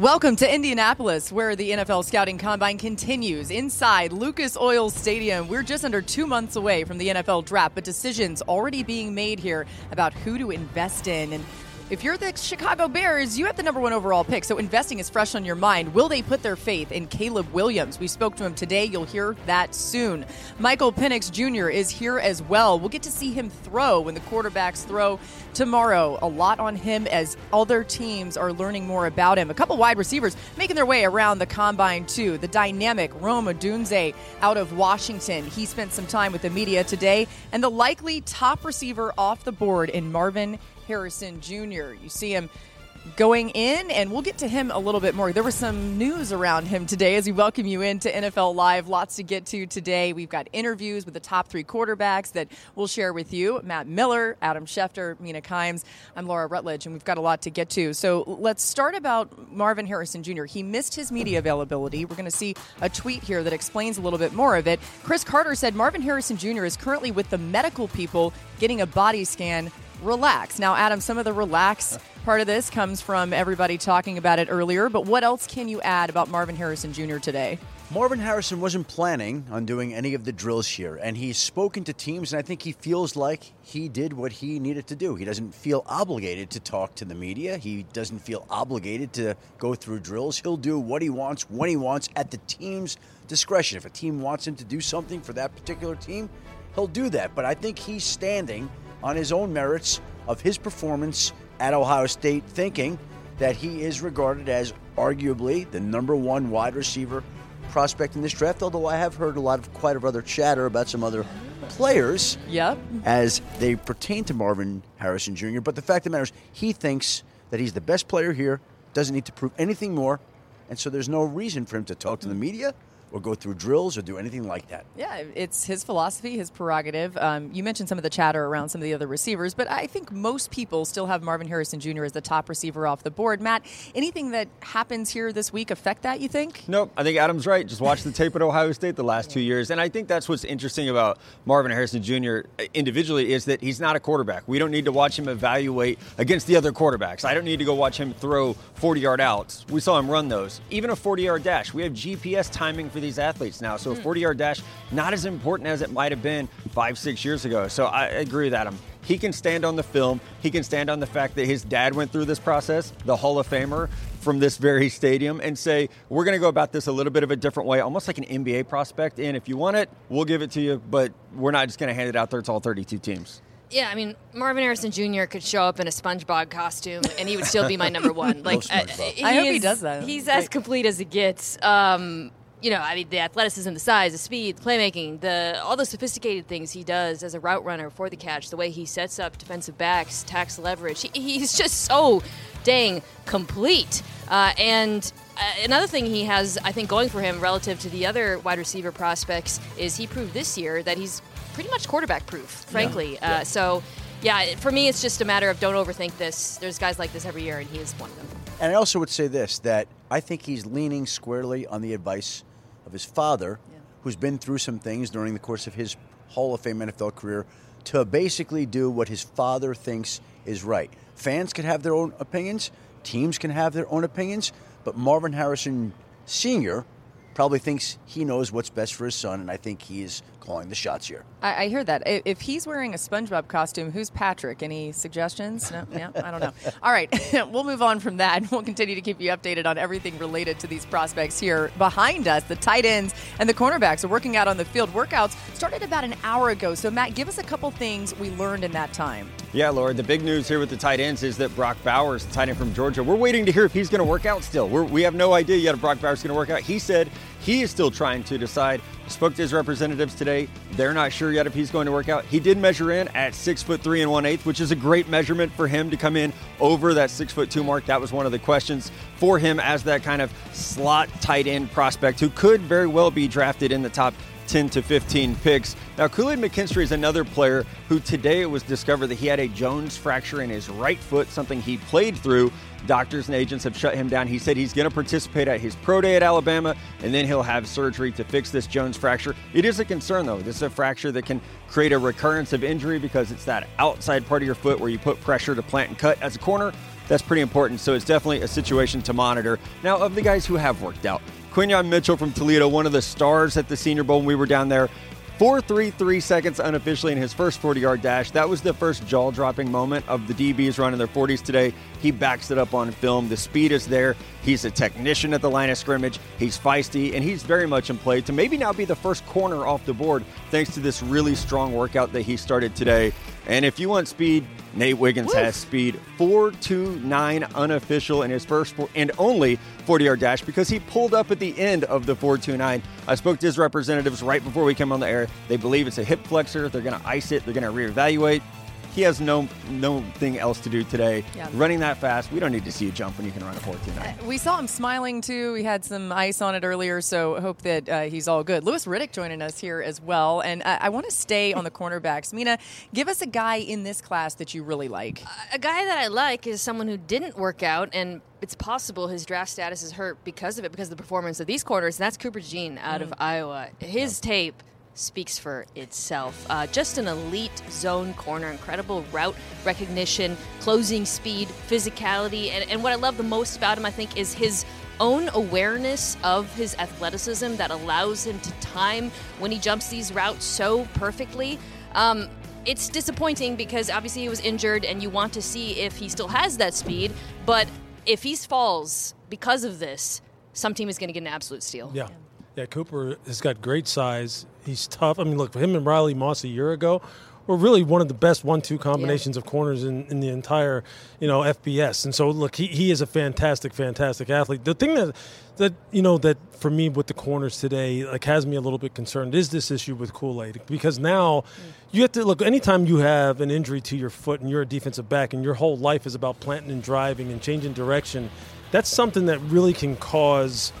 Welcome to Indianapolis, where the NFL Scouting Combine continues inside Lucas Oil Stadium. We're just under two months away from the NFL draft, but decisions already being made here about who to invest in. And if you're the Chicago Bears, you have the number one overall pick, so investing is fresh on your mind. Will they put their faith in Caleb Williams? We spoke to him today. You'll hear that soon. Michael Penix Jr. is here as well. We'll get to see him throw when the quarterbacks throw tomorrow. A lot on him as other teams are learning more about him. A couple wide receivers making their way around the combine, too. The dynamic Rome Odunze out of Washington. He spent some time with the media today, and the likely top receiver off the board in Marvin Harrison Jr. You see him going in, and we'll get to him a little bit more. There was some news around him today as we welcome you into NFL Live. Lots to get to today. We've got interviews with the top three quarterbacks that we'll share with you Matt Miller, Adam Schefter, Mina Kimes. I'm Laura Rutledge, and we've got a lot to get to. So let's start about Marvin Harrison Jr. He missed his media availability. We're going to see a tweet here that explains a little bit more of it. Chris Carter said Marvin Harrison Jr. is currently with the medical people getting a body scan relax. Now, Adam, some of the relax part of this comes from everybody talking about it earlier, but what else can you add about Marvin Harrison Jr. today? Marvin Harrison wasn't planning on doing any of the drills here, and he's spoken to teams, and I think he feels like he did what he needed to do. He doesn't feel obligated to talk to the media. He doesn't feel obligated to go through drills. He'll do what he wants, when he wants, at the team's discretion. If a team wants him to do something for that particular team, he'll do that. But I think he's standing on his own merits of his performance at Ohio State, thinking that he is regarded as arguably the number one wide receiver prospect in this draft. Although I have heard a lot of quite a other chatter about some other players, yep, as they pertain to Marvin Harrison Jr. But the fact of the matter is, he thinks that he's the best player here, doesn't need to prove anything more, and so there's no reason for him to talk to the media or go through drills or do anything like that. Yeah, it's his philosophy, his prerogative. Um, you mentioned some of the chatter around some of the other receivers, but I think most people still have Marvin Harrison Jr. as the top receiver off the board. Matt, anything that happens here this week affect that, you think? Nope. I think Adam's right. Just watch the tape at Ohio State the last two years. And I think that's what's interesting about Marvin Harrison Jr. individually is that he's not a quarterback. We don't need to watch him evaluate against the other quarterbacks. I don't need to go watch him throw 40 yard outs. We saw him run those. Even a 40 yard dash. We have GPS timing for these athletes now. So a hmm. 40 yard dash, not as important as it might have been five, six years ago. So I agree with Adam. He can stand on the film. He can stand on the fact that his dad went through this process, the Hall of Famer from this very stadium, and say, we're going to go about this a little bit of a different way, almost like an NBA prospect. And if you want it, we'll give it to you, but we're not just going to hand it out there to all 32 teams. Yeah, I mean, Marvin Harrison Jr. could show up in a SpongeBob costume, and he would still be my number one. Like, uh, I hope is, he does that. He's as complete as it gets. Um, you know, I mean, the athleticism, the size, the speed, the playmaking, the all the sophisticated things he does as a route runner for the catch, the way he sets up defensive backs, tax leverage. He, he's just so dang complete. Uh, and uh, another thing he has, I think, going for him relative to the other wide receiver prospects is he proved this year that he's pretty much quarterback proof, frankly. Yeah. Uh, yeah. So, yeah, for me, it's just a matter of don't overthink this. There's guys like this every year, and he is one of them. And I also would say this that I think he's leaning squarely on the advice of his father, yeah. who's been through some things during the course of his Hall of Fame NFL career, to basically do what his father thinks is right. Fans can have their own opinions, teams can have their own opinions, but Marvin Harrison Sr. probably thinks he knows what's best for his son, and I think he's calling the shots here. I, I, hear that. If he's wearing a SpongeBob costume, who's Patrick? Any suggestions? No, yeah, I don't know. All right, we'll move on from that. We'll continue to keep you updated on everything related to these prospects here behind us. The tight ends and the cornerbacks are working out on the field. Workouts started about an hour ago. So, Matt, give us a couple things we learned in that time. Yeah, Laura, the big news here with the tight ends is that Brock Bowers, tight end from Georgia, we're waiting to hear if he's going to work out still. We're, we have no idea yet if Brock Bowers is going to work out. He said He is still trying to decide. Spoke to his representatives today. They're not sure yet if he's going to work out. He did measure in at six foot three and one eighth, which is a great measurement for him to come in over that six foot two mark. That was one of the questions for him as that kind of slot tight end prospect who could very well be drafted in the top 10 to 15 picks. Now, Kool McKinstry is another player who today it was discovered that he had a Jones fracture in his right foot, something he played through. Doctors and agents have shut him down. He said he's going to participate at his pro day at Alabama, and then he'll have surgery to fix this Jones fracture. It is a concern, though. This is a fracture that can create a recurrence of injury because it's that outside part of your foot where you put pressure to plant and cut. As a corner, that's pretty important. So it's definitely a situation to monitor. Now, of the guys who have worked out, Quinyon Mitchell from Toledo, one of the stars at the Senior Bowl when we were down there. 4.33 seconds unofficially in his first 40 yard dash. That was the first jaw dropping moment of the DBs running their 40s today. He backs it up on film. The speed is there. He's a technician at the line of scrimmage. He's feisty, and he's very much in play to maybe now be the first corner off the board thanks to this really strong workout that he started today. And if you want speed, Nate Wiggins Woo. has speed 429 unofficial in his first four, and only 40 yard dash because he pulled up at the end of the 429. I spoke to his representatives right before we came on the air. They believe it's a hip flexor. They're going to ice it, they're going to reevaluate he has no no thing else to do today. Yeah. Running that fast, we don't need to see you jump when you can run a 14 uh, We saw him smiling too. We had some ice on it earlier, so hope that uh, he's all good. Louis Riddick joining us here as well, and I, I want to stay on the cornerbacks. Mina, give us a guy in this class that you really like. A guy that I like is someone who didn't work out and it's possible his draft status is hurt because of it, because of the performance of these corners. And that's Cooper Jean out mm. of Iowa. His yeah. tape speaks for itself. Uh, just an elite zone corner, incredible route recognition, closing speed, physicality, and, and what I love the most about him, I think, is his own awareness of his athleticism that allows him to time when he jumps these routes so perfectly. Um, it's disappointing because obviously he was injured and you want to see if he still has that speed, but if he falls because of this, some team is going to get an absolute steal. Yeah. Yeah, Cooper has got great size. He's tough. I mean, look, him and Riley Moss a year ago were really one of the best one-two combinations yeah. of corners in, in the entire, you know, FBS. And so, look, he, he is a fantastic, fantastic athlete. The thing that that you know that for me with the corners today like has me a little bit concerned is this issue with Kool-Aid because now mm. you have to look anytime you have an injury to your foot and you're a defensive back and your whole life is about planting and driving and changing direction, that's something that really can cause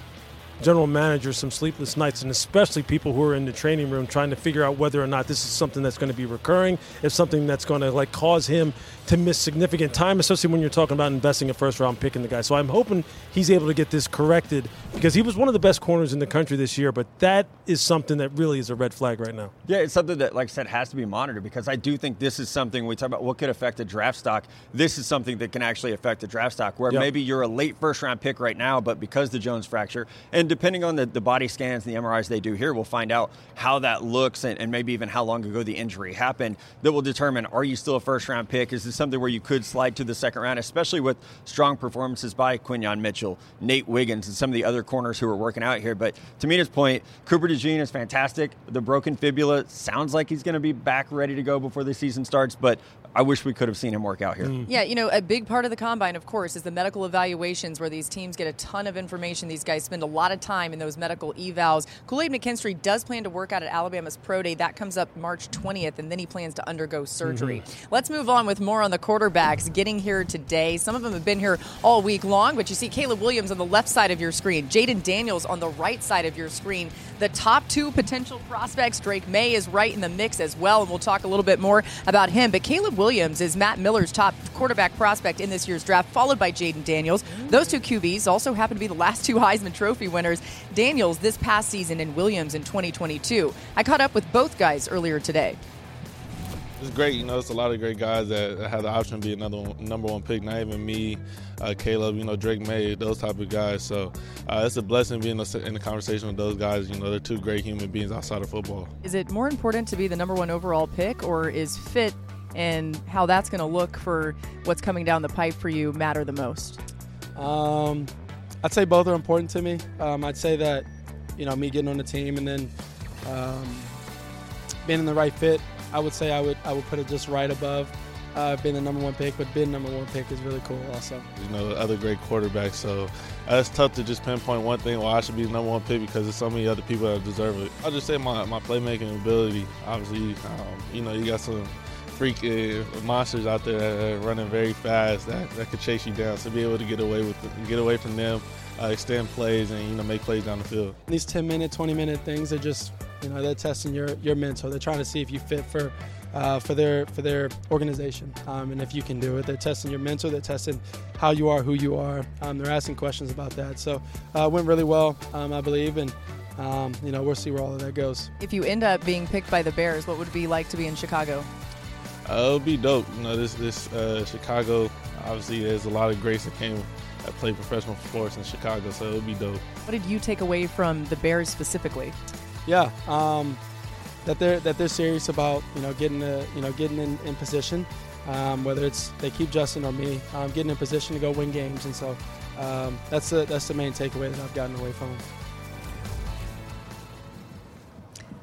general managers some sleepless nights, and especially people who are in the training room trying to figure out whether or not this is something that's going to be recurring, if something that's going to like cause him to miss significant time, especially when you're talking about investing a first round pick in the guy. So I'm hoping he's able to get this corrected because he was one of the best corners in the country this year, but that is something that really is a red flag right now. Yeah, it's something that, like I said, has to be monitored because I do think this is something we talk about what could affect a draft stock. This is something that can actually affect a draft stock where yep. maybe you're a late first round pick right now, but because the Jones fracture, and depending on the, the body scans and the MRIs they do here, we'll find out how that looks and, and maybe even how long ago the injury happened that will determine are you still a first round pick? Is this something where you could slide to the second round, especially with strong performances by Quinyon Mitchell, Nate Wiggins, and some of the other corners who are working out here. But to Mina's point, Cooper DeJean is fantastic. The broken fibula sounds like he's going to be back ready to go before the season starts, but I wish we could have seen him work out here. Mm. Yeah, you know, a big part of the combine, of course, is the medical evaluations where these teams get a ton of information. These guys spend a lot of time in those medical evals. Kool Aid McKinstry does plan to work out at Alabama's Pro Day. That comes up March 20th, and then he plans to undergo surgery. Mm-hmm. Let's move on with more on the quarterbacks getting here today. Some of them have been here all week long, but you see Caleb Williams on the left side of your screen, Jayden Daniels on the right side of your screen. The top two potential prospects, Drake Maye is right in the mix as well, and we'll talk a little bit more about him. But Caleb Williams is Matt Miller's top quarterback prospect in this year's draft, followed by Jayden Daniels. Those two QBs also happen to be the last two Heisman Trophy winners. Daniels this past season and Williams in 2022. I caught up with both guys earlier today. It's great, you know. It's a lot of great guys that have the option to be another one, number one pick. Not even me, uh, Caleb, you know, Drake Maye, those type of guys. So uh, it's a blessing being in the conversation with those guys. You know, they're two great human beings outside of football. Is it more important to be the number one overall pick, or is fit and how that's going to look for what's coming down the pipe for you matter the most? Um, I'd say both are important to me. Um, I'd say that, you know, me getting on the team and then um, being in the right fit, I would say I would I would put it just right above uh, being the number one pick, but being number one pick is really cool also. You know, other great quarterbacks. So uh, it's tough to just pinpoint one thing why I should be the number one pick because there's so many other people that deserve it. I'll just say my, my playmaking ability. Obviously, um, you know, you got some freak uh, monsters out there that are running very fast that, that could chase you down. So be able to get away with get away from them, uh, extend plays, and you know make plays down the field. These 10 minute, 20 minute things are just you know they're testing your your mental. They're trying to see if you fit for. Uh, for their for their organization, um, and if you can do it, they're testing your mental. They're testing how you are, who you are. Um, they're asking questions about that. So uh, it went really well, um, I believe, and um, you know we'll see where all of that goes. If you end up being picked by the Bears, what would it be like to be in Chicago? Uh, it'll be dope. You know, this this uh, Chicago. Obviously, there's a lot of greats that came that played professional sports in Chicago, so it'll be dope. What did you take away from the Bears specifically? Yeah, um, that they're that they're serious about you know getting a, you know getting in, in position, um, whether it's they keep Justin or me, um, getting in position to go win games, and so um, that's the that's the main takeaway that I've gotten away from.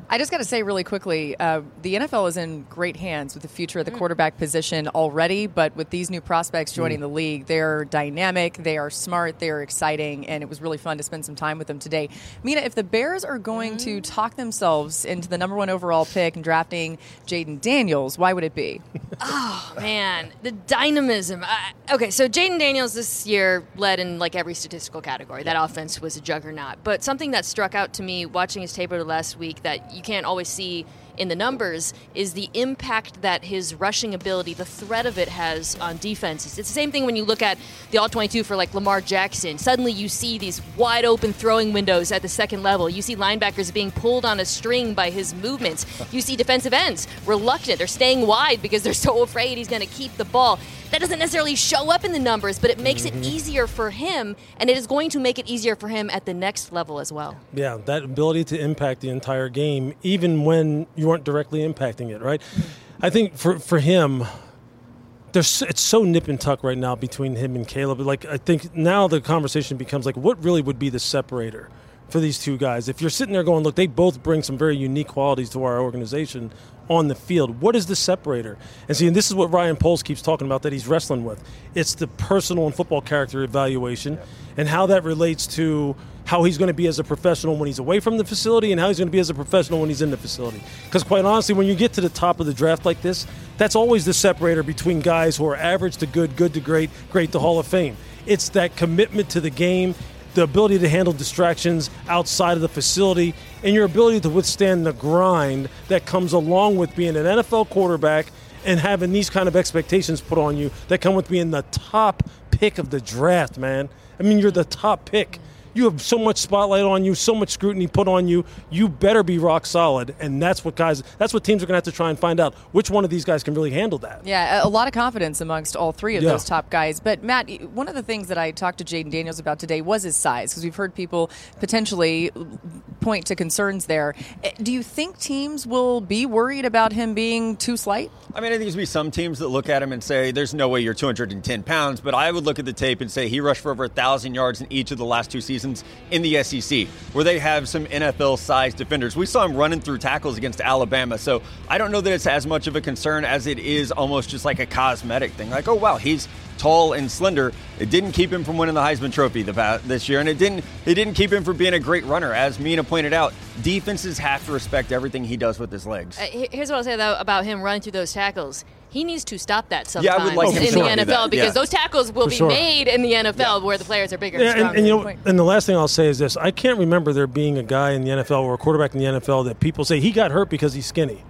I just got to say really quickly, uh, the NFL is in great hands with the future of the mm. quarterback position already. But with these new prospects joining mm. the league, they're dynamic, they are smart, they are exciting, and it was really fun to spend some time with them today. Mina, if the Bears are going to mm. talk themselves into the number one overall pick and drafting Jayden Daniels, why would it be? Oh man, the dynamism. I, okay, so Jayden Daniels this year led in like every statistical category. That offense was a juggernaut. But something that struck out to me watching his tape over the last week that you can't always see in the numbers is the impact that his rushing ability, the threat of it has on defenses. It's the same thing when you look at the All 22 for like Lamar Jackson. Suddenly you see these wide open throwing windows at the second level. You see linebackers being pulled on a string by his movements. You see defensive ends reluctant. They're staying wide because they're so afraid he's going to keep the ball. That doesn't necessarily show up in the numbers, but it makes it mm-hmm. easier for him, and it is going to make it easier for him at the next level as well. Yeah, that ability to impact the entire game, even when you aren't directly impacting it, right? I think for for him, there's it's so nip and tuck right now between him and Caleb. Like I think now the conversation becomes like, what really would be the separator for these two guys? If you're sitting there going, look, they both bring some very unique qualities to our organization on the field. What is the separator? And see, and this is what Ryan Poles keeps talking about that he's wrestling with. It's the personal and football character evaluation and how that relates to how he's going to be as a professional when he's away from the facility and how he's going to be as a professional when he's in the facility. Because quite honestly, when you get to the top of the draft like this, that's always the separator between guys who are average to good, good to great, great to Hall of Fame. It's that commitment to the game the ability to handle distractions outside of the facility, and your ability to withstand the grind that comes along with being an NFL quarterback and having these kind of expectations put on you that come with being the top pick of the draft, man. I mean, you're the top pick. You have so much spotlight on you, so much scrutiny put on you. You better be rock solid, and that's what guys. That's what teams are going to have to try and find out which one of these guys can really handle that. Yeah, a lot of confidence amongst all three of Yeah. those top guys. But Matt, one of the things that I talked to Jayden Daniels about today was his size, because we've heard people potentially point to concerns there. Eh, Do you think teams will be worried about him being too slight? I mean, I think there's be some teams that look at him and say, "There's no way you're 210 pounds." But I would look at the tape and say he rushed for over a thousand yards in each of the last two seasons in the SEC, where they have some NFL-sized defenders. We saw him running through tackles against Alabama, so I don't know that it's as much of a concern as it is almost just like a cosmetic thing. Like, oh wow, he's tall and slender. It didn't keep him from winning the Heisman Trophy the, this year, and it didn't. It didn't keep him from being a great runner, as Mina pointed out. Defenses have to respect everything he does with his legs. Uh, here's what I'll say though about him running through those tackles. He needs to stop that Yeah, I sometimes would like in to the do NFL that, because those tackles will For be sure. made in the NFL where the players are bigger Yeah, and and, and you know, and the last thing I'll say is this: I can't remember there being a guy in the NFL or a quarterback in the NFL that people say he got hurt because he's skinny.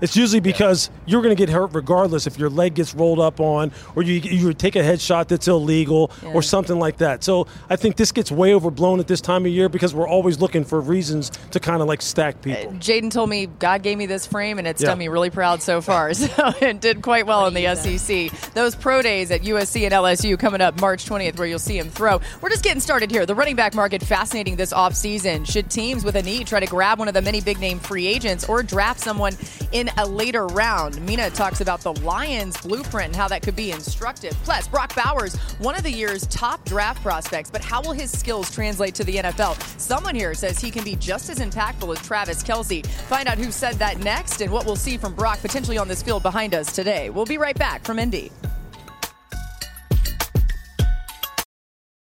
It's usually because you're going to get hurt regardless if your leg gets rolled up on, or you you take a headshot that's illegal, Yeah. or something like that. So I think this gets way overblown at this time of year because we're always looking for reasons to kind of like stack uh, people. Jayden told me God gave me this frame, and it's Yeah. done me really proud so far. So it did quite well in the SEC. Those pro days at USC and LSU coming up March 20th, where you'll see him throw. We're just getting started here. The running back market fascinating this offseason. Should teams with a need try to grab one of the many big name free agents or draft someone in in a later round. Mina talks about the Lions blueprint and how that could be instructive. Plus, Brock Bowers, one of the year's top draft prospects, but how will his skills translate to the NFL? Someone here says he can be just as impactful as Travis Kelce. Find out who said that next and what we'll see from Brock potentially on this field behind us today. We'll be right back from Indy.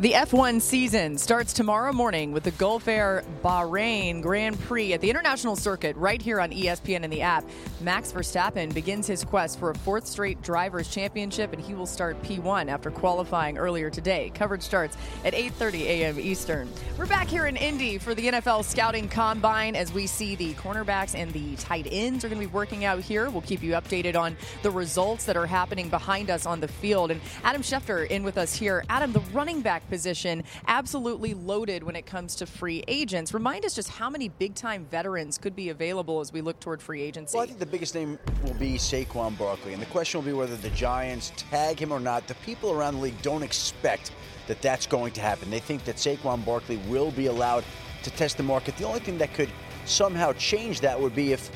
The F1 season starts tomorrow morning with the Gulf Air Bahrain Grand Prix at the international circuit right here on ESPN and the app. Max Verstappen begins his quest for a fourth straight drivers championship and he will start P1 after qualifying earlier today. Coverage starts at 8:30 a.m. Eastern. We're back here in Indy for the NFL scouting combine as we see the cornerbacks and the tight ends are going to be working out here. We'll keep you updated on the results that are happening behind us on the field and Adam Schefter in with us here. Adam, the running back position absolutely loaded when it comes to free agents. Remind us just how many big time veterans could be available as we look toward free agency. Well, I think the biggest name will be Saquon Barkley, and the question will be whether the Giants tag him or not. The people around the league don't expect that that's going to happen. They think that Saquon Barkley will be allowed to test the market. The only thing that could somehow change that would be if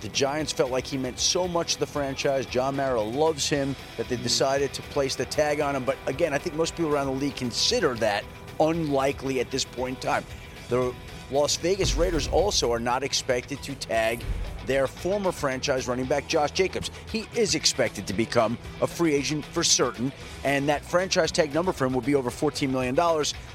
the Giants felt like he meant so much to the franchise. John Mara loves him that they mm. decided to place the tag on him. But again, I think most people around the league consider that unlikely at this point in time. The Las Vegas Raiders also are not expected to tag their former franchise running back Josh Jacobs. He is expected to become a free agent for certain, and that franchise tag number for him will be over $14 million.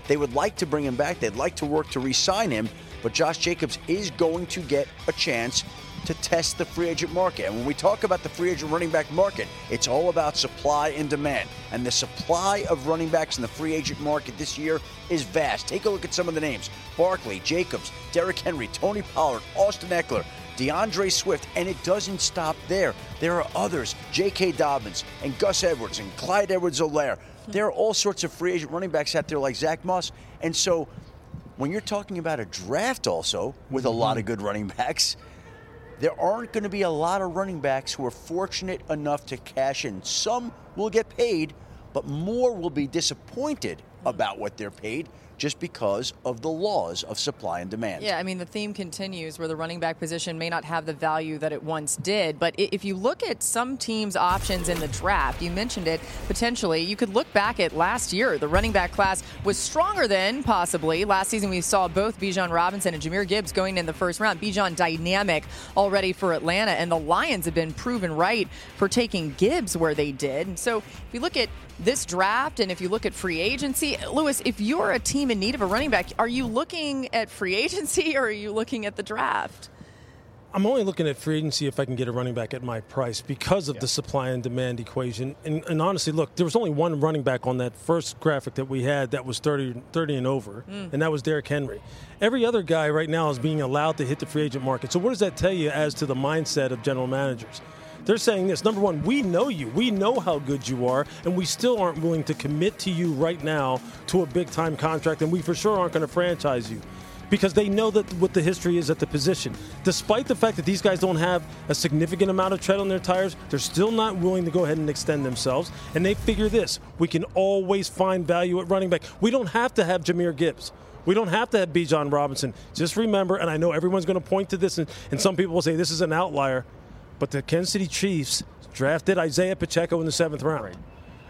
They would like to bring him back, they'd like to work to re sign him, but Josh Jacobs is going to get a chance to test the free agent market. And when we talk about the free agent running back market, it's all about supply and demand. And the supply of running backs in the free agent market this year is vast. Take a look at some of the names Barkley, Jacobs, Derrick Henry, Tony Pollard, Austin Ekeler. D'Andre Swift, and it doesn't stop there. There are others, J.K. Dobbins and Gus Edwards and Clyde Edwards-Helaire. There are all sorts of free agent running backs out there like Zach Moss. And so when you're talking about a draft also with a lot of good running backs, there aren't going to be a lot of running backs who are fortunate enough to cash in. Some will get paid, but more will be disappointed about what they're paid just because of the laws of supply and demand. Yeah, I mean, the theme continues where the running back position may not have the value that it once did. But if you look at some teams' options in the draft, you mentioned it potentially, you could look back at last year. The running back class was stronger than possibly. Last season, we saw both Bijan Robinson and Jahmyr Gibbs going in the first round. Bijan dynamic already for Atlanta, and the Lions have been proven right for taking Gibbs where they did. And so if you look at this draft and if you look at free agency, Louis, if you're a team in need of a running back, are you looking at free agency or are you looking at the draft? I'm only looking at free agency if I can get a running back at my price because of yeah. the supply and demand equation. And, and, honestly, look, there was only one running back on that first graphic that we had that was 30, 30 and over, mm. and that was Derrick Henry. Every other guy right now is being allowed to hit the free agent market. So, what does that tell you as to the mindset of general managers? They're saying this number one, we know you, we know how good you are, and we still aren't willing to commit to you right now to a big time contract, and we for sure aren't going to franchise you because they know that what the history is at the position. Despite the fact that these guys don't have a significant amount of tread on their tires, they're still not willing to go ahead and extend themselves. And they figure this we can always find value at running back. We don't have to have Jahmyr Gibbs. We don't have to have Bijan Robinson. Just remember, and I know everyone's going to point to this, and, and some people will say this is an outlier. But the Kansas City Chiefs drafted Isaiah Pacheco in the seventh round. Right.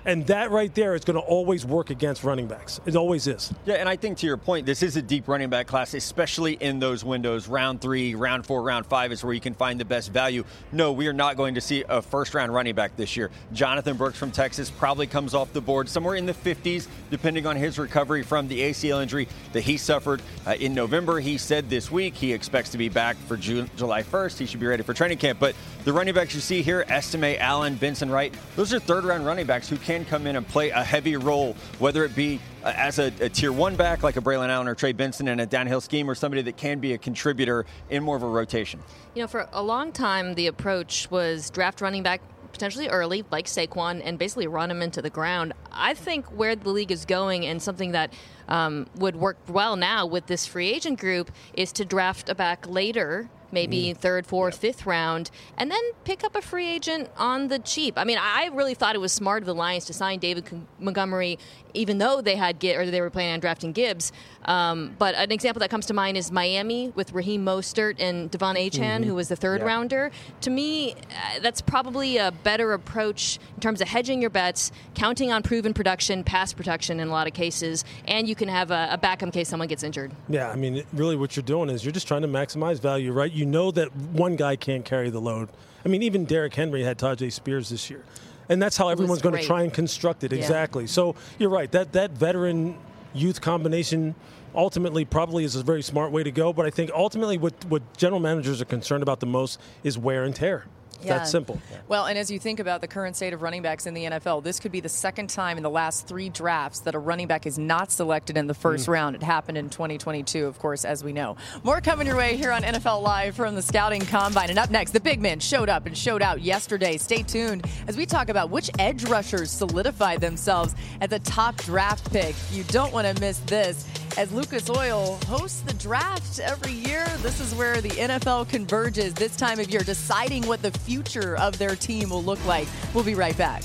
And that right there is going to always work against running backs. It always is. Yeah, and I think to your point, this is a deep running back class, especially in those windows. Round three, round four, round five is where you can find the best value. No, we are not going to see a first round running back this year. Jonathan Brooks from Texas probably comes off the board somewhere in the 50s, depending on his recovery from the ACL injury that he suffered uh, in November. He said this week he expects to be back for June, July 1st. He should be ready for training camp. But the running backs you see here, Estime, Allen, Benson Wright, those are third round running backs who can come in and play a heavy role, whether it be uh, as a, a, tier one back like a Braelon Allen or Trey Benson in a downhill scheme, or somebody that can be a contributor in more of a rotation. You know, for a long time, the approach was draft running back potentially early, like Saquon, and basically run him into the ground. I think where the league is going and something that um, would work well now with this free agent group is to draft a back later maybe mm. third, fourth, fifth round, and then pick up a free agent on the cheap. I mean, I really thought it was smart of the Lions to sign David Montgomery, even though they had or they were planning on drafting Gibbs. Um, but an example that comes to mind is Miami with Raheem Mostert and De'Von Achane, mm-hmm. who was the third yeah. rounder. To me, uh, that's probably a better approach in terms of hedging your bets, counting on proven production, pass protection in a lot of cases, and you can have a, a backup in case someone gets injured. Yeah, I mean, really, what you're doing is you're just trying to maximize value, right? You know that one guy can't carry the load. I mean, even Derrick Henry had Tyjae Spears this year and that's how everyone's going to try and construct it exactly. So you're right that that veteran youth combination ultimately probably is a very smart way to go. But I think ultimately what what general managers are concerned about the most is wear and tear. Yeah. That's simple. Well, and as you think about the current state of running backs in the NFL, this could be the second time in the last three drafts that a running back is not selected in the first mm. round. It happened in 2022, of course, as we know. More coming your way here on NFL Live from the Scouting Combine. And up next, the big men showed up and showed out yesterday. Stay tuned as we talk about which edge rushers solidified themselves at the top draft pick. You don't want to miss this as Lucas Oil hosts the draft every year. This is where the NFL converges this time of year, deciding what the future of their team will look like. We'll be right back.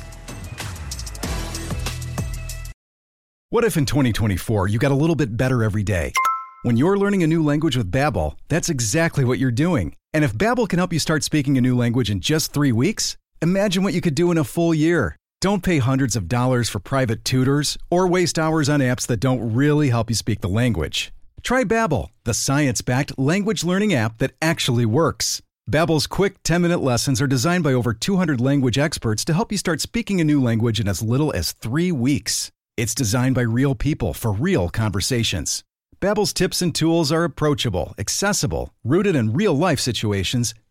What if in 2024 you got a little bit better every day? When you're learning a new language with Babbel, that's exactly what you're doing. And if Babbel can help you start speaking a new language in just three weeks, imagine what you could do in a full year. Don't pay hundreds of dollars for private tutors or waste hours on apps that don't really help you speak the language. Try Babbel, the science-backed language learning app that actually works. Babbel's quick 10-minute lessons are designed by over 200 language experts to help you start speaking a new language in as little as 3 weeks. It's designed by real people for real conversations. Babbel's tips and tools are approachable, accessible, rooted in real-life situations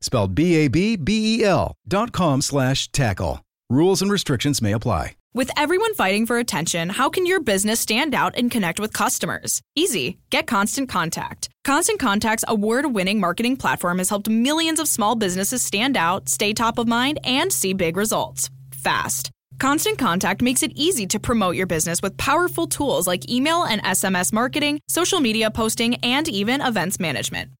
Spelled B-A-B-B-E-L dot com slash tackle. Rules and restrictions may apply. With everyone fighting for attention, how can your business stand out and connect with customers? Easy. Get Constant Contact. Constant Contact's award-winning marketing platform has helped millions of small businesses stand out, stay top of mind, and see big results. Fast. Constant Contact makes it easy to promote your business with powerful tools like email and SMS marketing, social media posting, and even events management.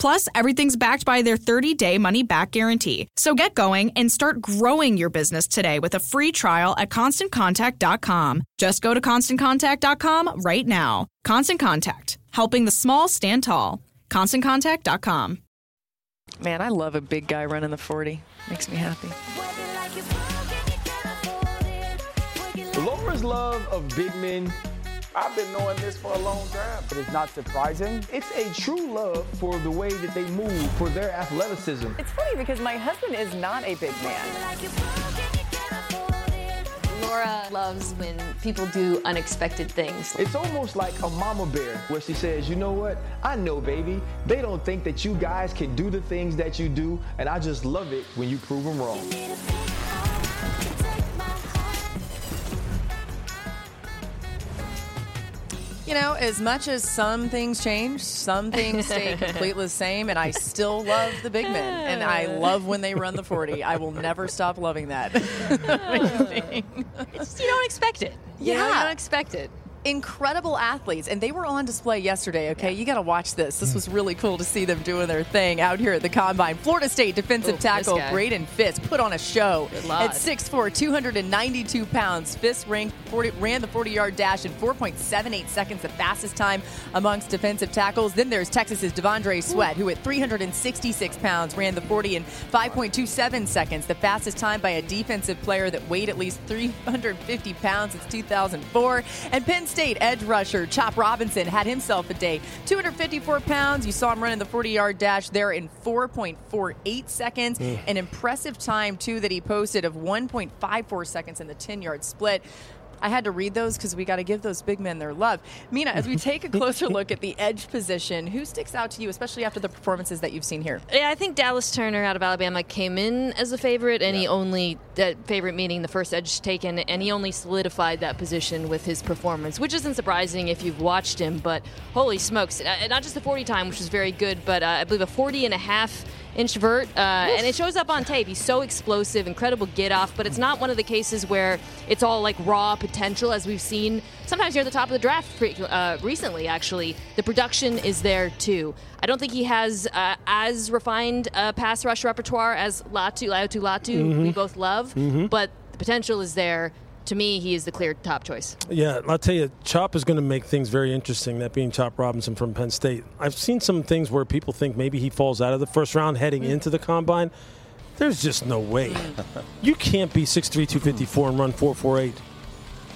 Plus, everything's backed by their 30 day money back guarantee. So get going and start growing your business today with a free trial at constantcontact.com. Just go to constantcontact.com right now. Constant Contact, helping the small stand tall. ConstantContact.com. Man, I love a big guy running the 40. Makes me happy. Laura's love of big men I've been knowing this for a long time. It is not surprising. It's a true love for the way that they move, for their athleticism. It's funny because my husband is not a big man. Laura loves when people do unexpected things. It's almost like a mama bear where she says, you know what? I know, baby. They don't think that you guys can do the things that you do, and I just love it when you prove them wrong. You know, as much as some things change, some things stay completely the same, and I still love the big men, and I love when they run the 40. I will never stop loving that. It's just, you don't expect it. You know, you don't expect it. Incredible athletes, and they were on display yesterday. Okay, you got to watch this. This was really cool to see them doing their thing out here at the combine. Florida State defensive Ooh, tackle. Braden Fiske put on a show at 6'4", 292 pounds. Fiske ran, 40, ran the 40-yard dash in 4.78 seconds, the fastest time amongst defensive tackles. Then there's Texas's T'Vondre Sweat, who at 366 pounds ran the 40 in 5.27 seconds, the fastest time by a defensive player that weighed at least 350 pounds since 2004. And Penn State edge rusher Chop Robinson had himself a day. 254 pounds. You saw him running the 40 yard dash there in 4.48 seconds. An impressive time, too, that he posted of 1.54 seconds in the 10 yard split. I had to read those because we got to give those big men their love. Mina, as we take a closer look at the edge position, who sticks out to you, especially after the performances that you've seen here? Yeah, I think Dallas Turner out of Alabama came in as a favorite, and he only that favorite meaning the first edge taken, and he only solidified that position with his performance, which isn't surprising if you've watched him. But holy smokes, uh, not just the 40 time, which was very good, but uh, I believe a 40 and a half inch vert, uh, and it shows up on tape. He's so explosive, incredible get off, but it's not one of the cases where it's all like raw potential, as we've seen sometimes near the top of the draft uh, recently. Actually, the production is there too. I don't think he has uh, as refined a pass rush repertoire as Latu, Latu, Latu. We both love, but the potential is there. To me, he is the clear top choice. Yeah, I'll tell you, Chop is going to make things very interesting. That being Chop Robinson from Penn State. I've seen some things where people think maybe he falls out of the first round heading into the combine. There's just no way. Mm. You can't be 6'3", 254 and run 4'48",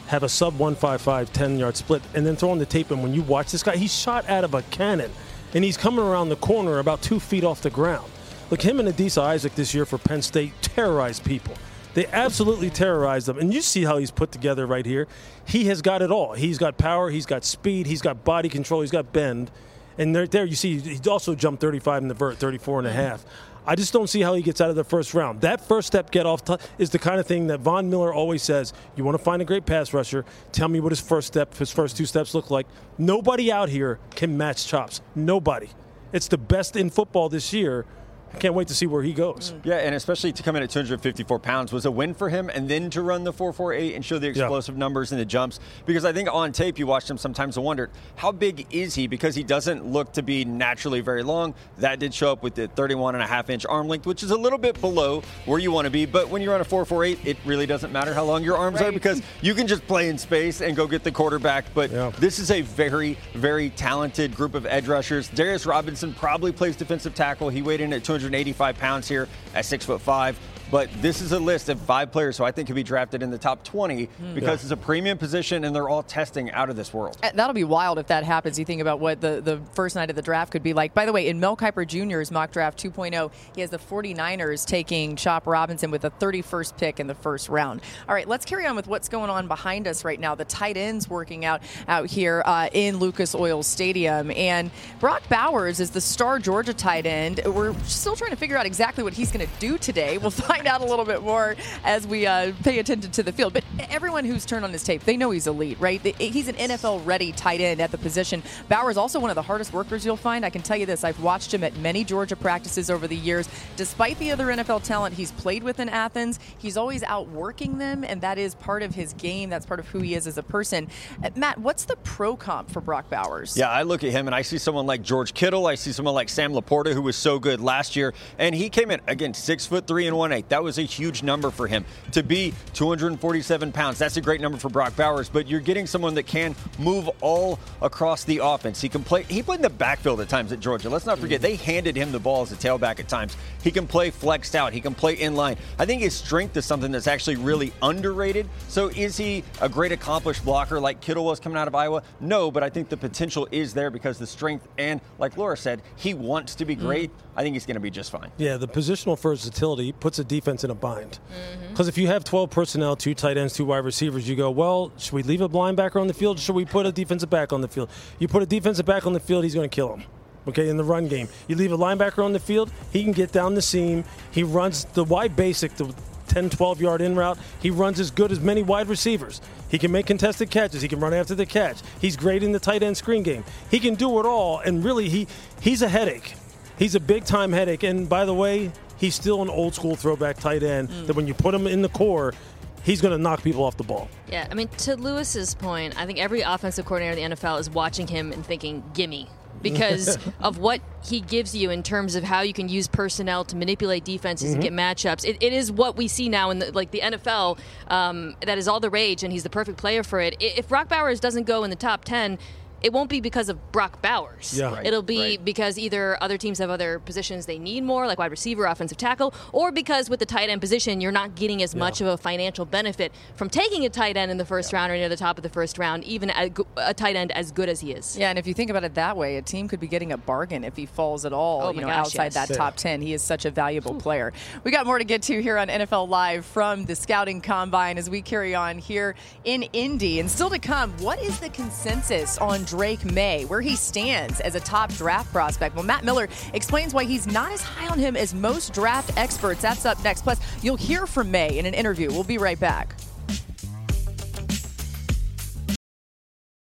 have a sub 155 10 yard split, and then throw on the tape. And when you watch this guy, he's shot out of a cannon, and he's coming around the corner about two feet off the ground. Look, him and Adisa Isaac this year for Penn State terrorized people. They absolutely terrorized them. And you see how he's put together right here. He has got it all. He's got power, he's got speed, he's got body control, he's got bend. And there, there you see, he also jumped 35 in the vert, 34 and a half. I just don't see how he gets out of the first round. That first step get off t- is the kind of thing that Von Miller always says. You want to find a great pass rusher, tell me what his first step, his first two steps look like. Nobody out here can match chops. Nobody. It's the best in football this year. I can't wait to see where he goes. Mm. Yeah, and especially to come in at 254 pounds was a win for him, and then to run the 448 and show the explosive numbers and the jumps. Because I think on tape you watched him sometimes and wondered how big is he? Because he doesn't look to be naturally very long. That did show up with the 31 and a half inch arm length, which is a little bit below where you want to be. But when you're on a 448, it really doesn't matter how long your arms are because you can just play in space and go get the quarterback. But Yeah. this is a very, very talented group of edge rushers. Darius Robinson probably plays defensive tackle. He weighed in at 285 pounds here at six foot five. But this is a list of five players who I think could be drafted in the top 20 because it's a premium position and they're all testing out of this world. That'll be wild if that happens. You think about what the, the first night of the draft could be like. By the way, in Mel Kiper Jr.'s mock draft 2.0, he has the 49ers taking Chop Robinson with the 31st pick in the first round. All right, let's carry on with what's going on behind us right now. The tight ends working out out here uh, in Lucas Oil Stadium. And Brock Bowers is the star Georgia tight end. We're still trying to figure out exactly what he's going to do today. We'll find out a little bit more as we uh, pay attention to the field. But everyone who's turned on his tape, they know he's elite, right? He's an NFL ready tight end at the position. Bowers also one of the hardest workers you'll find. I can tell you this I've watched him at many Georgia practices over the years. Despite the other NFL talent he's played with in Athens, he's always outworking them, and that is part of his game. That's part of who he is as a person. Uh, Matt, what's the pro comp for Brock Bowers? Yeah, I look at him and I see someone like George Kittle. I see someone like Sam LaPorta, who was so good last year, and he came in again six foot three and one That was a huge number for him to be 247 pounds. That's a great number for Brock Bowers. But you're getting someone that can move all across the offense. He can play. He played in the backfield at times at Georgia. Let's not forget they handed him the ball as a tailback at times. He can play flexed out. He can play in line. I think his strength is something that's actually really underrated. So is he a great accomplished blocker like Kittle was coming out of Iowa? No, but I think the potential is there because the strength and, like Laura said, he wants to be mm. great. I think he's going to be just fine. Yeah, the positional versatility puts a defense in a bind. Mm-hmm. Because if you have 12 personnel, two tight ends, two wide receivers, you go, well, should we leave a linebacker on the field? Should we put a defensive back on the field? You put a defensive back on the field, he's going to kill him. Okay, in the run game, you leave a linebacker on the field, he can get down the seam. He runs the wide basic, the 10, 12 yard in route. He runs as good as many wide receivers. He can make contested catches. He can run after the catch. He's great in the tight end screen game. He can do it all, and really, he he's a headache. He's a big time headache. And by the way, he's still an old school throwback tight end that when you put him in the core, he's going to knock people off the ball. Yeah, I mean, to Louis's point, I think every offensive coordinator in the NFL is watching him and thinking, "Gimme," because of what he gives you in terms of how you can use personnel to manipulate defenses and get matchups. It, it is what we see now in the, like the NFL. Um, that is all the rage, and he's the perfect player for it. If Brock Bowers doesn't go in the top ten. It won't be because of Brock Bowers. Yeah. Right, It'll be right. because either other teams have other positions they need more, like wide receiver, offensive tackle, or because with the tight end position, you're not getting as much of a financial benefit from taking a tight end in the first round or near the top of the first round, even a tight end as good as he is. Yeah, and if you think about it that way, a team could be getting a bargain if he falls at all, Oh you know, gosh, outside yes. that top 10. He is such a valuable player. We got more to get to here on NFL Live from the Scouting Combine as we carry on here in Indy. And still to come, what is the consensus on Drake Maye, where he stands as a top draft prospect? Well, Matt Miller explains why he's not as high on him as most draft experts. That's up next. Plus, you'll hear from Maye in an interview. We'll be right back.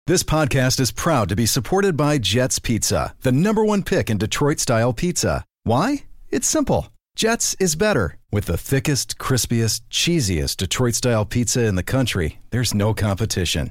This podcast is proud to be supported by Jets Pizza, the number one pick in Detroit style pizza. Why? It's simple. Jets is better. With the thickest, crispiest, cheesiest Detroit style pizza in the country, there's no competition.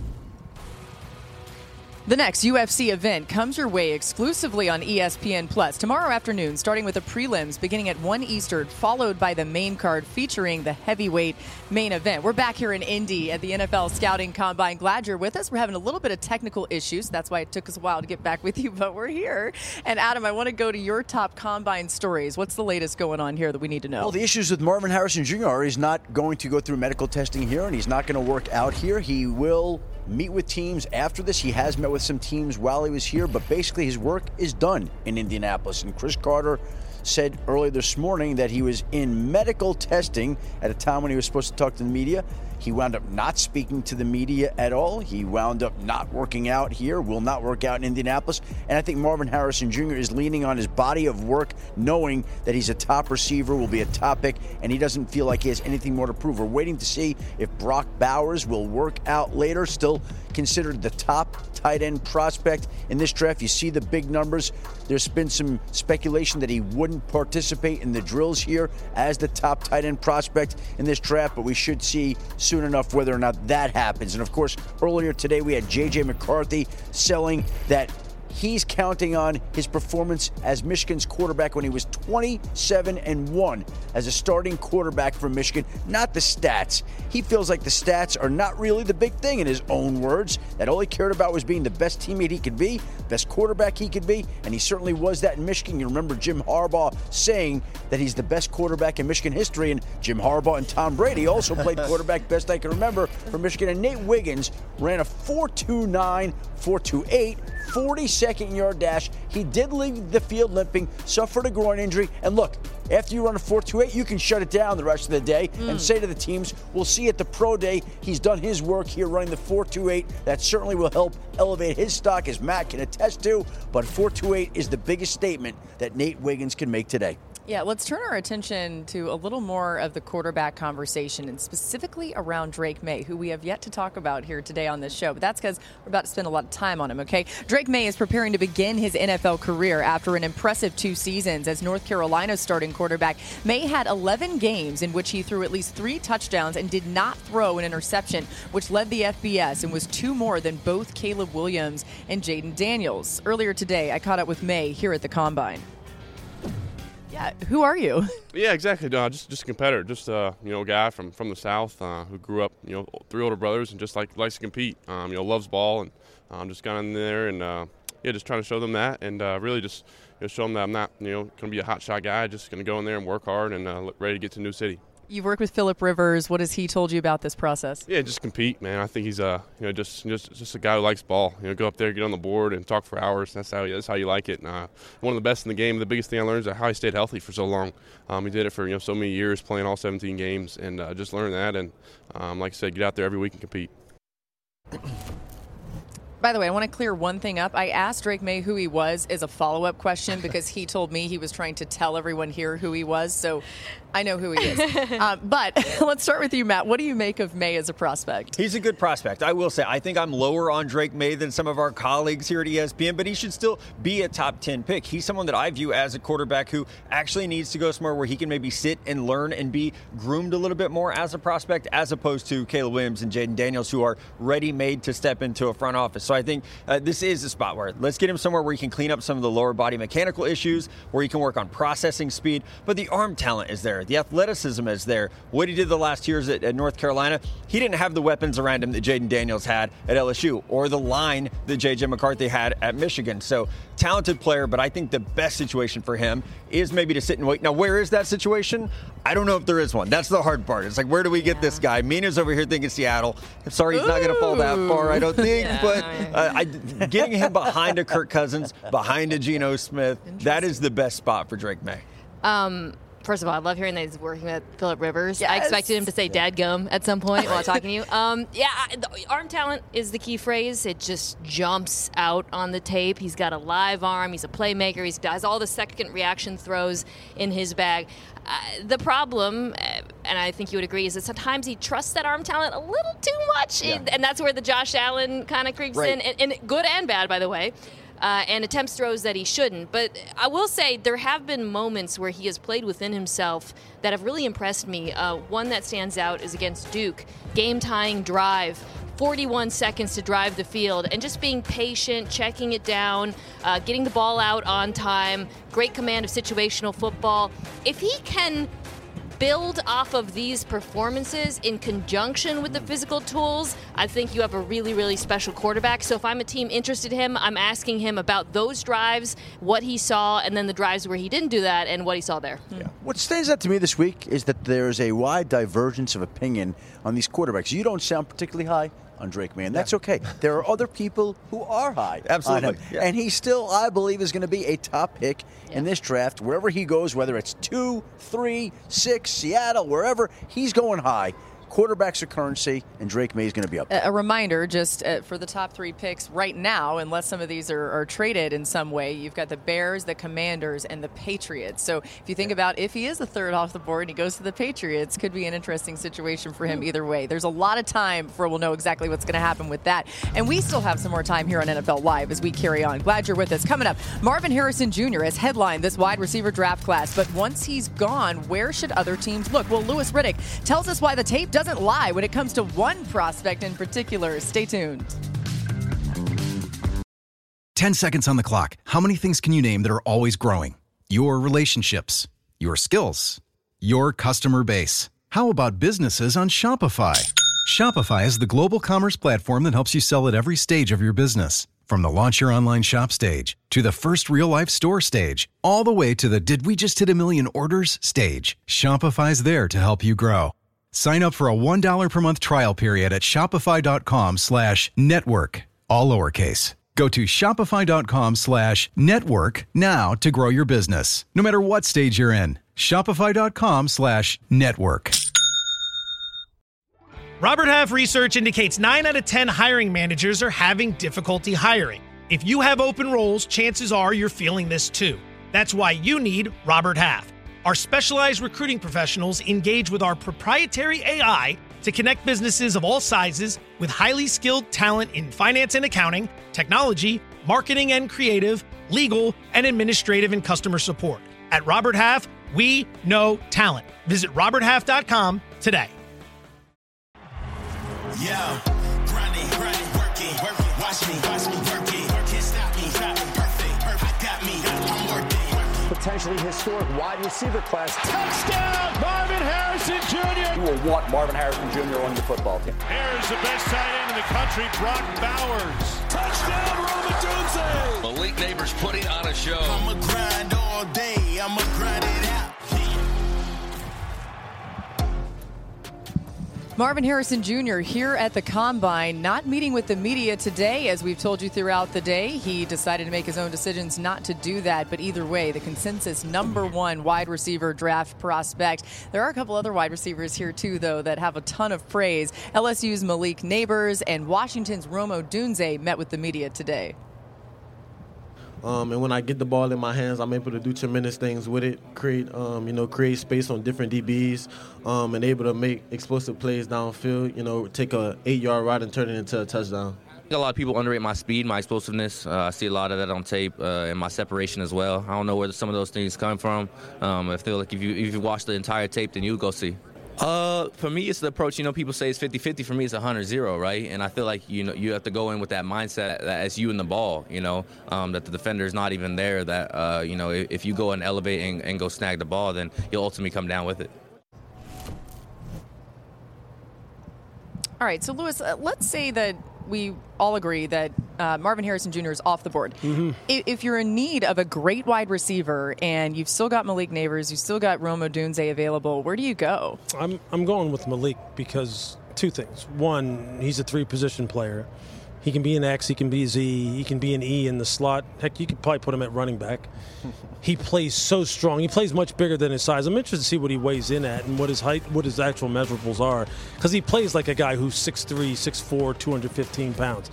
The next UFC event comes your way exclusively on ESPN Plus tomorrow afternoon, starting with the prelims beginning at 1 Eastern, followed by the main card featuring the heavyweight main event. We're back here in Indy at the NFL Scouting Combine. Glad you're with us. We're having a little bit of technical issues. That's why it took us a while to get back with you, but we're here. And Adam, I want to go to your top combine stories. What's the latest going on here that we need to know? Well, the issues with Marvin Harrison Jr. he's not going to go through medical testing here and he's not going to work out here. He will meet with teams after this. He has met with some teams while he was here, but basically his work is done in Indianapolis. And Chris Carter said earlier this morning that he was in medical testing at a time when he was supposed to talk to the media. He wound up not speaking to the media at all. He wound up not working out here, will not work out in Indianapolis. And I think Marvin Harrison Jr. is leaning on his body of work, knowing that he's a top receiver, will be a top pick, and he doesn't feel like he has anything more to prove. We're waiting to see if Brock Bowers will work out later. Still considered the top tight end prospect in this draft. You see the big numbers. There's been some speculation that he wouldn't participate in the drills here as the top tight end prospect in this draft, but we should see soon enough whether or not that happens. And of course, earlier today we had JJ McCarthy selling that he's counting on his performance as Michigan's quarterback when he was 27 and 1 as a starting quarterback for Michigan, not the stats. He feels like the stats are not really the big thing in his own words. That all he cared about was being the best teammate he could be, best quarterback he could be, and he certainly was that in Michigan. You remember Jim Harbaugh saying that he's the best quarterback in Michigan history, and Jim Harbaugh and Tom Brady also played quarterback best I can remember for Michigan. And Nate Wiggins ran a 4.29, 4.28, 42nd yard dash. He did leave the field limping, suffered a groin injury, and look, after you run a 4.28, you can shut it down the rest of the day and mm. say to the teams, we'll see at the pro day, he's done his work here running the 4.28. That certainly will help elevate his stock, as Matt can attest to. But 4.28 is the biggest statement that Nate Wiggins can make today. Yeah, let's turn our attention to a little more of the quarterback conversation and specifically around Drake Maye, who we have yet to talk about here today on this show. But that's because we're about to spend a lot of time on him, okay? Drake Maye is preparing to begin his NFL career after an impressive two seasons as North Carolina's starting quarterback. Maye had 11 games in which he threw at least three touchdowns and did not throw an interception, which led the FBS and was two more than both Caleb Williams and Jayden Daniels. Earlier today, I caught up with Maye here at the Combine. Who are you? Yeah, exactly. No, just just a competitor, just uh, you know, a guy from from the south uh, who grew up, you know, three older brothers and just like likes to compete. Um, you know, loves ball and um, just got in there and uh, yeah, just trying to show them that and uh, really just you know, show them that I'm not you know to be a hot shot guy. Just going to go in there and work hard and uh, ready to get to New City. You've worked with Philip Rivers. What has he told you about this process? Yeah, just compete, man. I think he's a you know, just just just a guy who likes ball. You know, go up there, get on the board, and talk for hours. That's how that's how you like it. And, uh, one of the best in the game. The biggest thing I learned is how he stayed healthy for so long. Um, he did it for you know so many years, playing all 17 games, and uh, just learn that. And um, like I said, get out there every week and compete. By the way, I want to clear one thing up. I asked Drake Maye who he was as a follow up question because he told me he was trying to tell everyone here who he was. So I know who he is. um, but let's start with you, Matt. What do you make of Maye as a prospect? He's a good prospect. I will say, I think I'm lower on Drake Maye than some of our colleagues here at ESPN, but he should still be a top 10 pick. He's someone that I view as a quarterback who actually needs to go somewhere where he can maybe sit and learn and be groomed a little bit more as a prospect, as opposed to Caleb Williams and Jayden Daniels, who are ready made to step into a front office. So I think uh, this is a spot where let's get him somewhere where he can clean up some of the lower body mechanical issues, where he can work on processing speed, but the arm talent is there. The athleticism is there. What he did the last years at, at North Carolina, he didn't have the weapons around him that Jayden Daniels had at LSU or the line that JJ McCarthy had at Michigan. So talented player, but I think the best situation for him is maybe to sit and wait. Now, where is that situation? I don't know if there is one. That's the hard part. It's like, where do we get this guy? Mina's over here thinking Seattle. I'm sorry, he's not going to fall that far, I don't think. Yeah. But uh, I, getting him behind a Kirk Cousins, behind a Geno Smith, that is the best spot for Drake Maye. Um, First of all, I love hearing that he's working with Philip Rivers. Yes. I expected him to say "dad gum" at some point while talking to you. Um, yeah, arm talent is the key phrase. It just jumps out on the tape. He's got a live arm. He's a playmaker. He has all the second reaction throws in his bag. Uh, the problem, uh, and I think you would agree, is that sometimes he trusts that arm talent a little too much, yeah. and that's where the Josh Allen kind of creeps right. in, and, and good and bad, by the way uh, and attempts throws that he shouldn't. But I will say there have been moments where he has played within himself that have really impressed me. Uh, one that stands out is against Duke, game tying drive. 41 seconds to drive the field and just being patient, checking it down, uh, getting the ball out on time, great command of situational football. If he can build off of these performances in conjunction with the physical tools, I think you have a really, really special quarterback. So if I'm a team interested in him, I'm asking him about those drives, what he saw, and then the drives where he didn't do that and what he saw there. Yeah. Hmm. What stands out to me this week is that there's a wide divergence of opinion on these quarterbacks. You don't sound particularly high on Drake Maye. That's okay. There are other people who are high. Absolutely. Yeah. And he still, I believe, is going to be a top pick yeah. in this draft. Wherever he goes, whether it's two, three, six, Seattle, wherever, he's going high quarterbacks are currency, and Drake Maye is going to be up. There. A reminder, just uh, for the top three picks right now, unless some of these are, are, traded in some way, you've got the Bears, the Commanders, and the Patriots. So if you think about if he is the third off the board and he goes to the Patriots, could be an interesting situation for him either way. There's a lot of time for we'll know exactly what's going to happen with that, and we still have some more time here on NFL Live as we carry on. Glad you're with us. Coming up, Marvin Harrison Jr. has headlined this wide receiver draft class, but once he's gone, where should other teams look? Well, Louis Riddick tells us why the tape does doesn't lie when it comes to one prospect in particular. Stay tuned. 10 seconds on the clock. How many things can you name that are always growing? Your relationships, your skills, your customer base. How about businesses on Shopify? Shopify is the global commerce platform that helps you sell at every stage of your business. From the launch your online shop stage to the first real life store stage, all the way to the did we just hit a million orders stage, Shopify's there to help you grow. Sign up for a $1 per month trial period at Shopify.com slash network. All lowercase. Go to Shopify.com slash network now to grow your business. No matter what stage you're in. Shopify.com slash network. Robert Half research indicates 9 out of 10 hiring managers are having difficulty hiring. If you have open roles, chances are you're feeling this too. That's why you need Robert Half. Our specialized recruiting professionals engage with our proprietary AI to connect businesses of all sizes with highly skilled talent in finance and accounting, technology, marketing and creative, legal, and administrative and customer support. At Robert Half, we know talent. Visit RobertHalf.com today. Yeah, grinding, grinding, working, working. Watch me, watch me Potentially historic wide receiver class. Touchdown, Marvin Harrison Jr. You will want Marvin Harrison Jr. on your football team. Here's the best tight end in the country, Brock Bowers. Touchdown, Rome Odunze. Malik Nabers putting on a show. I'ma grind all day. I'ma grind Marvin Harrison Jr. here at the Combine, not meeting with the media today, as we've told you throughout the day. He decided to make his own decisions not to do that, but either way, the consensus number one wide receiver draft prospect. There are a couple other wide receivers here, too, though, that have a ton of praise. LSU's Malik Nabers and Washington's Rome Odunze met with the media today. Um, and when I get the ball in my hands, I'm able to do tremendous things with it. Create, um, you know, create space on different DBs, um, and able to make explosive plays downfield. You know, take a eight-yard ride and turn it into a touchdown. A lot of people underrate my speed, my explosiveness. Uh, I see a lot of that on tape, uh, and my separation as well. I don't know where some of those things come from. Um, I feel like if you if you watch the entire tape, then you go see. Uh, for me, it's the approach. You know, people say it's 50-50. For me, it's 100-0, right? And I feel like you know you have to go in with that mindset that as you in the ball. You know, um, that the defender is not even there. That uh, you know, if, if you go and elevate and, and go snag the ball, then you'll ultimately come down with it. All right, so Louis, uh, let's say that we all agree that uh, Marvin Harrison Jr. is off the board. Mm-hmm. If, if you're in need of a great wide receiver and you've still got Malik Nabers, you've still got Rome Odunze available, where do you go? I'm I'm going with Malik because two things. One, he's a three position player. He can be an X, he can be a Z, he can be an E in the slot. Heck, you could probably put him at running back. he plays so strong. He plays much bigger than his size. I'm interested to see what he weighs in at and what his height, what his actual measurables are, because he plays like a guy who's 6'3", 6'4", 215 pounds.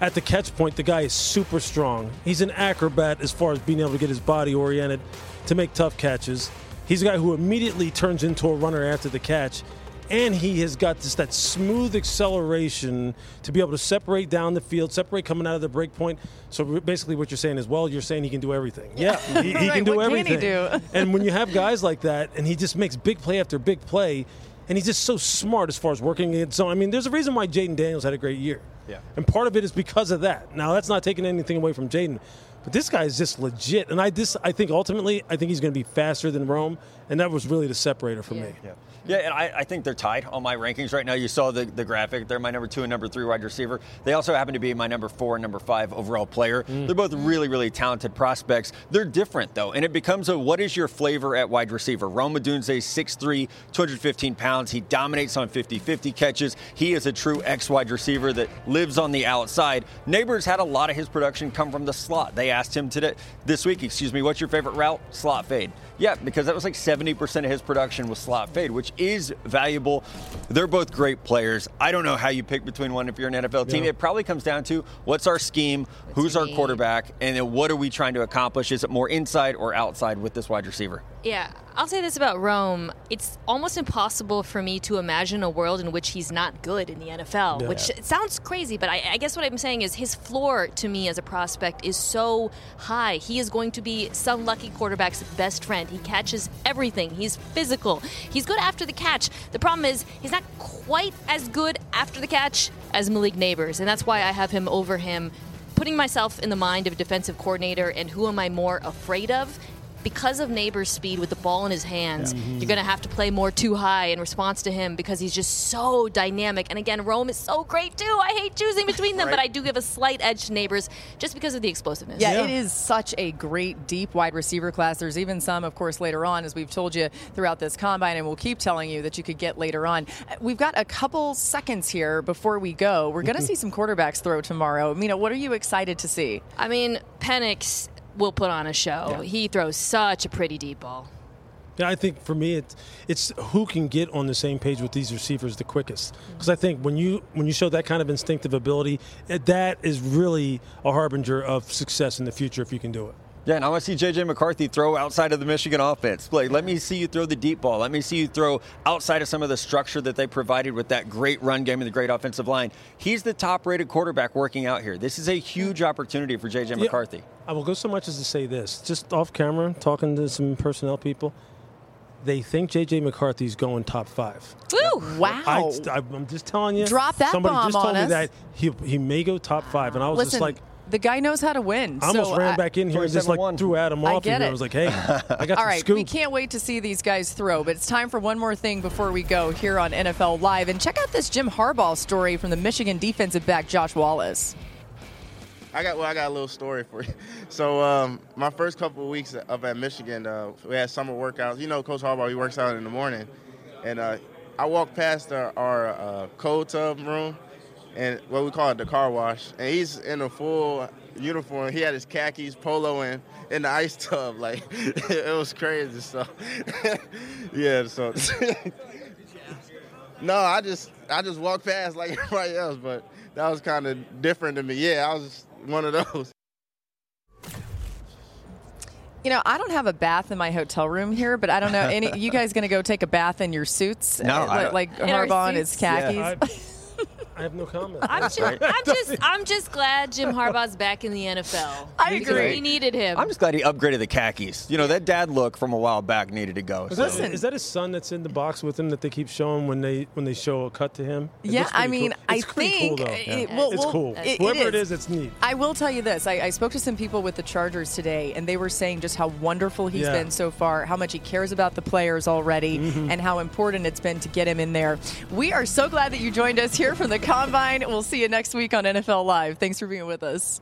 At the catch point, the guy is super strong. He's an acrobat as far as being able to get his body oriented to make tough catches. He's a guy who immediately turns into a runner after the catch and he has got this that smooth acceleration to be able to separate down the field, separate coming out of the break point. So basically, what you're saying is, well, you're saying he can do everything. Yeah, he, he Right, can do what can he everything. do? and when you have guys like that, and he just makes big play after big play, and he's just so smart as far as working in zone. I mean, there's a reason why Jayden Daniels had a great year. Yeah. And part of it is because of that. Now, that's not taking anything away from Jayden, but this guy is just legit. And I this I think ultimately I think he's going to be faster than Rome, and that was really the separator for me. Yeah. Yeah, and I, I think they're tied on my rankings right now. You saw the, the graphic. They're my number two and number three wide receiver. They also happen to be my number four and number five overall player. Mm. They're both really, really talented prospects. They're different, though, and it becomes a what is your flavor at wide receiver? Rome Odunze, 6'3, 215 pounds. He dominates on 50 50 catches. He is a true X wide receiver that lives on the outside. Nabers had a lot of his production come from the slot. They asked him today, this week, excuse me, what's your favorite route? Slot fade. Yeah, because that was like 70% of his production was slot fade, which is valuable. They're both great players. I don't know how you pick between one if you're an NFL team. Yeah. It probably comes down to what's our scheme, who's our me. quarterback, and then what are we trying to accomplish? Is it more inside or outside with this wide receiver? Yeah, I'll say this about Rome. It's almost impossible for me to imagine a world in which he's not good in the NFL, Yeah. which it sounds crazy, but I, I guess what I'm saying is his floor to me as a prospect is so high. He is going to be some lucky quarterback's best friend. He catches everything, he's physical, he's good after the catch. The problem is, he's not quite as good after the catch as Malik Nabers, and that's why I have him over him. Putting myself in the mind of a defensive coordinator and who am I more afraid of? Because of Nabers' speed with the ball in his hands, Yeah. Mhm. you're going to have to play more too high in response to him because he's just so dynamic. And again, Rome is so great too. I hate choosing between them, but I do give a slight edge to Nabers just because of the explosiveness. Yeah, it is such a great deep wide receiver class. There's even some, of course, later on, as we've told you throughout this combine, and we'll keep telling you that you could get later on. Uh, We've got a couple seconds here before we go. We're going to see some quarterbacks throw tomorrow. Mina, what are you excited to see? I mean, Penix will put on a show. He throws such a pretty deep ball. Yeah, I think for me, it's it's who can get on the same page with these receivers the quickest. Because I think when you when you show that kind of instinctive ability, eh, that is really a harbinger of success in the future if you can do it. Yeah, and I want to see J.J. McCarthy throw outside of the Michigan offense. Like, let me see you throw the deep ball. Let me see you throw outside of some of the structure that they provided with that great run game and the great offensive line. He's the top-rated quarterback working out here. This is a huge opportunity for J.J. Yeah. McCarthy. I will go so much as to say this, just off camera, talking to some personnel people. They think JJ McCarthy's going top five. Ooh, Wow. I, am just telling you. Drop that Somebody bomb just told on me us. that he he may go top five, and I was Listen, just like, the guy knows how to win. I almost so ran I- back in here and just like threw Adam I off. get and it. I was like, hey, I got All some right, scoop. we can't wait to see these guys throw, but it's time for one more thing before we go here on NFL Live. And check out this Jim Harbaugh story from the Michigan defensive back Josh Wallace. I got well. I got a little story for you. So um, my first couple of weeks up at Michigan, uh, we had summer workouts. You know, Coach Harbaugh he works out in the morning, and uh, I walked past our, our uh, cold tub room, and what we call it the car wash, and he's in a full uniform. He had his khakis, polo, and in the ice tub. Like it was crazy. So yeah. So no, I just I just walked past like everybody else, but that was kind of different to me. Yeah, I was one of those. You know, I don't have a bath in my hotel room here, but I don't know. Any you guys going to go take a bath in your suits? No, Uh, I don't- like In our Harbaugh in his suits? khakis. I, I have no comment. I'm just, I'm just, I'm just glad Jim Harbaugh's back in the NFL. I agree. We needed him. I'm just glad he upgraded the khakis. You know, that dad look from a while back needed to go. Is So- that, is that his son that's in the box with him that they keep showing when they when they show a cut to him? It Yeah, I mean, cool. I It's pretty think cool, though. it- well, it's well, cool. it- it Whoever it is. is, it's neat. I will tell you this. I, I spoke to some people with the Chargers today, and they were saying just how wonderful he's Yeah. been so far, how much he cares about the players already, Mm-hmm. and how important it's been to get him in there. We are so glad that you joined us here from the Combine. We'll see you next week on NFL Live. Thanks for being with us.